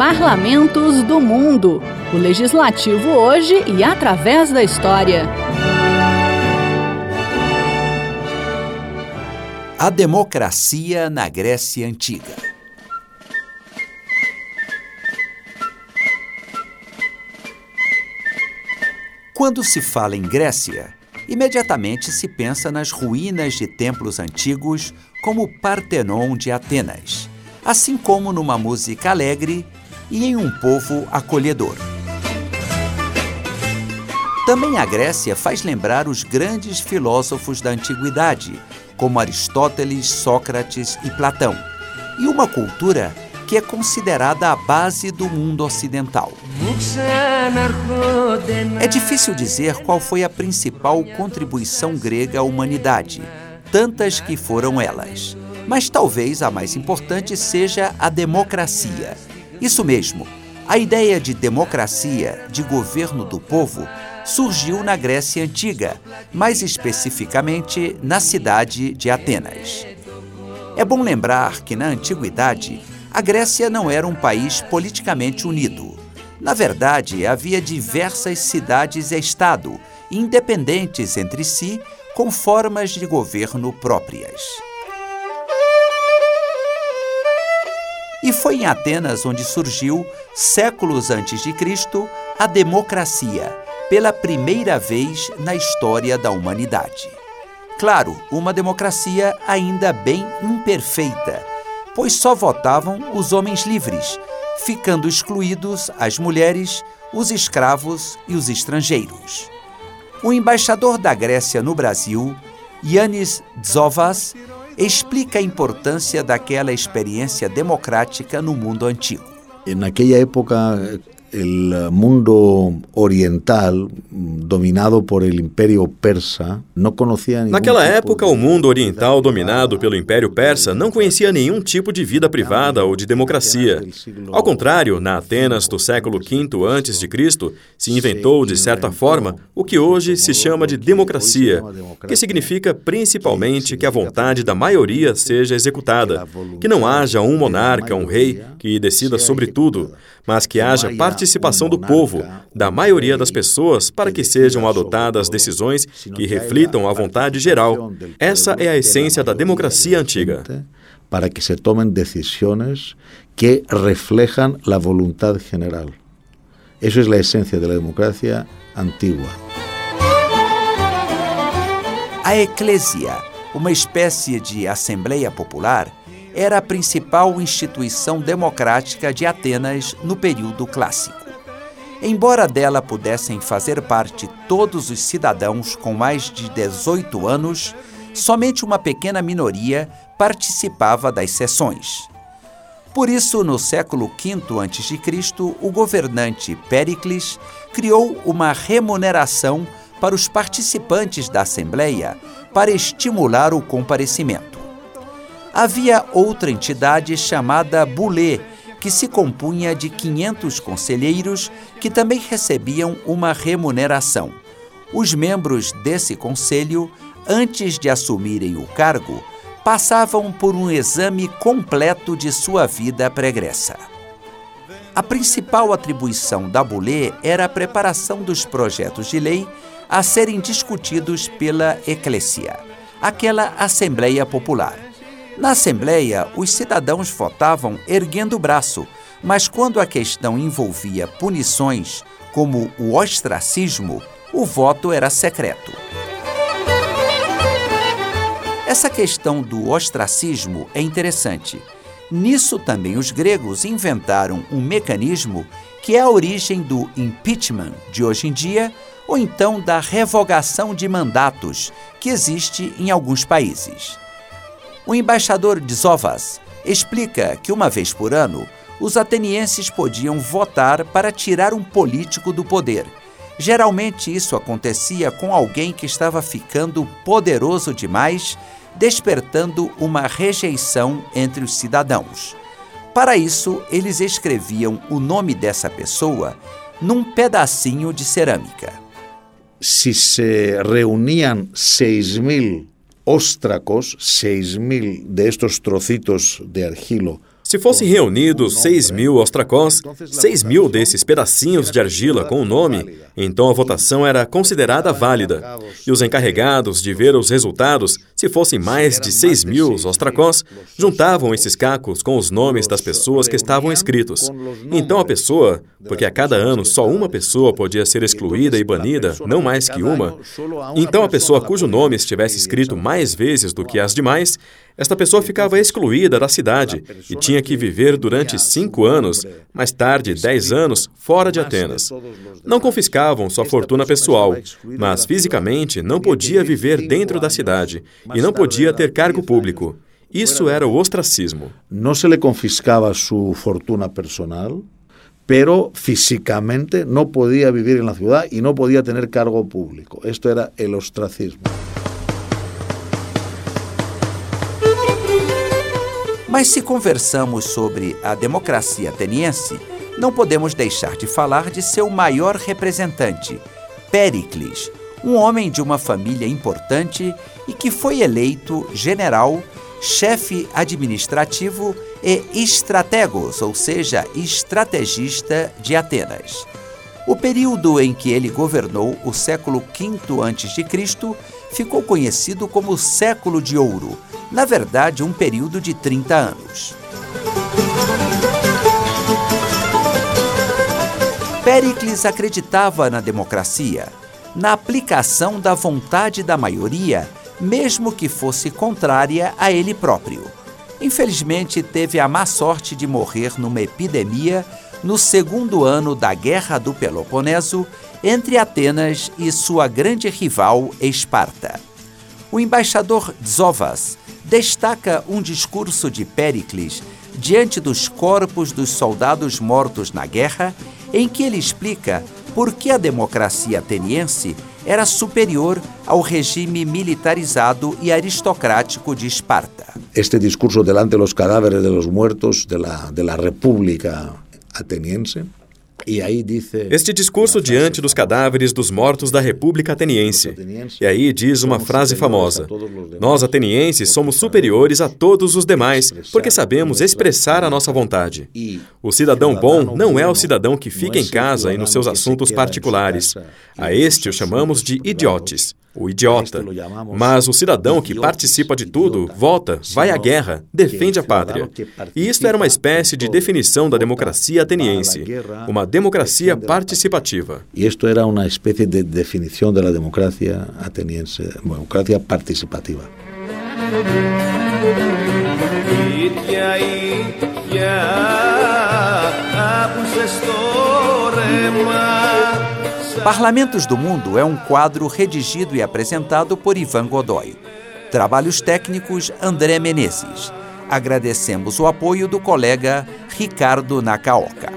Parlamentos do Mundo. O legislativo hoje e através da história. A democracia na Grécia Antiga. Quando se fala em Grécia, imediatamente se pensa nas ruínas de templos antigos, como o Partenon de Atenas, assim como numa música alegre e em um povo acolhedor. Também a Grécia faz lembrar os grandes filósofos da antiguidade, como Aristóteles, Sócrates e Platão, e uma cultura que é considerada a base do mundo ocidental. É difícil dizer qual foi a principal contribuição grega à humanidade, tantas que foram elas. Mas talvez a mais importante seja a democracia. Isso mesmo, a ideia de democracia, de governo do povo, surgiu na Grécia Antiga, mais especificamente na cidade de Atenas. É bom lembrar que na antiguidade a Grécia não era um país politicamente unido. Na verdade, havia diversas cidades-estado, independentes entre si, com formas de governo próprias. E foi em Atenas onde surgiu, séculos antes de Cristo, a democracia, pela primeira vez na história da humanidade. Claro, uma democracia ainda bem imperfeita, pois só votavam os homens livres, ficando excluídos as mulheres, os escravos e os estrangeiros. O embaixador da Grécia no Brasil, Yanis Dzovas, explica a importância daquela experiência democrática no mundo antigo. Naquela época el mundo oriental, dominado por el persa, não conhecia Naquela época, o mundo oriental, dominado pelo Império Persa, não conhecia nenhum tipo de vida privada ou de democracia. Ao contrário, na Atenas do século V a.C., se inventou, de certa forma, o que hoje se chama de democracia, que significa principalmente que a vontade da maioria seja executada, que não haja um monarca, um rei, que decida sobre tudo, mas que haja participação do povo, da maioria das pessoas, para que sejam adotadas decisões que reflitam a vontade geral. Essa é a essência da democracia antiga. Para que se tomem decisões que reflejam a vontade general. Isso é a essência da democracia antiga. A Eclésia, uma espécie de assembleia popular, era a principal instituição democrática de Atenas no período clássico. Embora dela pudessem fazer parte todos os cidadãos com mais de 18 anos, somente uma pequena minoria participava das sessões. Por isso, no século V a.C., o governante Péricles criou uma remuneração para os participantes da Assembleia para estimular o comparecimento havia outra entidade chamada Bulê, que se compunha de 500 conselheiros que também recebiam uma remuneração. Os membros desse conselho, antes de assumirem o cargo, passavam por um exame completo de sua vida pregressa. A principal atribuição da Bulê era a preparação dos projetos de lei a serem discutidos pela Eclésia, aquela Assembleia Popular. Na Assembleia, os cidadãos votavam erguendo o braço, mas quando a questão envolvia punições, como o ostracismo, o voto era secreto. Essa questão do ostracismo é interessante. Nisso também os gregos inventaram um mecanismo que é a origem do impeachment de hoje em dia, ou então da revogação de mandatos, que existe em alguns países. O embaixador de Zovas explica que uma vez por ano, os atenienses podiam votar para tirar um político do poder. Geralmente isso acontecia com alguém que estava ficando poderoso demais, despertando uma rejeição entre os cidadãos. Para isso, eles escreviam o nome dessa pessoa num pedacinho de cerâmica. Se se reuniam 6 mil óstracos, 6.000 de estos trocitos de argilo Se fossem reunidos seis mil ostracós, seis mil desses pedacinhos de argila com o nome, então a votação era considerada válida. E os encarregados de ver os resultados, se fossem mais de seis mil ostracós, juntavam esses cacos com os nomes das pessoas que estavam escritos. Então a pessoa, porque a cada ano só uma pessoa podia ser excluída e banida, não mais que uma, então a pessoa cujo nome estivesse escrito mais vezes do que as demais, esta pessoa ficava excluída da cidade e tinha que viver durante cinco anos, mais tarde dez anos, fora de Atenas. Não confiscavam sua fortuna pessoal, mas fisicamente não podia viver dentro da cidade e não podia ter cargo público. Isso era o ostracismo. Não se lhe confiscava sua fortuna personal, pero físicamente não podia viver na cidade e não podia ter cargo público. Isto era o ostracismo. Mas se conversamos sobre a democracia ateniense, não podemos deixar de falar de seu maior representante, Péricles, um homem de uma família importante e que foi eleito general, chefe administrativo e estrategos, ou seja, estrategista de Atenas. O período em que ele governou, o século V a.C., ficou conhecido como Século de Ouro, na verdade, um período de 30 anos. Péricles acreditava na democracia, na aplicação da vontade da maioria, mesmo que fosse contrária a ele próprio. Infelizmente, teve a má sorte de morrer numa epidemia no segundo ano da Guerra do Peloponeso entre Atenas e sua grande rival Esparta. O embaixador Dzovas destaca um discurso de Péricles diante dos corpos dos soldados mortos na guerra, em que ele explica por que a democracia ateniense era superior ao regime militarizado e aristocrático de Esparta. Este discurso delante de los cadáveres de los muertos de la, de la República ateniense este discurso diante dos cadáveres dos mortos da República Ateniense. E aí diz uma frase famosa: Nós, atenienses, somos superiores a todos os demais, porque sabemos expressar a nossa vontade. O cidadão bom não é o cidadão que fica em casa e nos seus assuntos particulares. A este o chamamos de idiotes o idiota. Mas o cidadão que participa de tudo, vota, vai à guerra, defende a pátria. E isto era uma espécie de definição da democracia ateniense, uma democracia participativa. E isto era uma espécie de definição da democracia ateniense, democracia participativa. Parlamentos do Mundo é um quadro redigido e apresentado por Ivan Godoy. Trabalhos técnicos André Menezes. Agradecemos o apoio do colega Ricardo Nakaoka.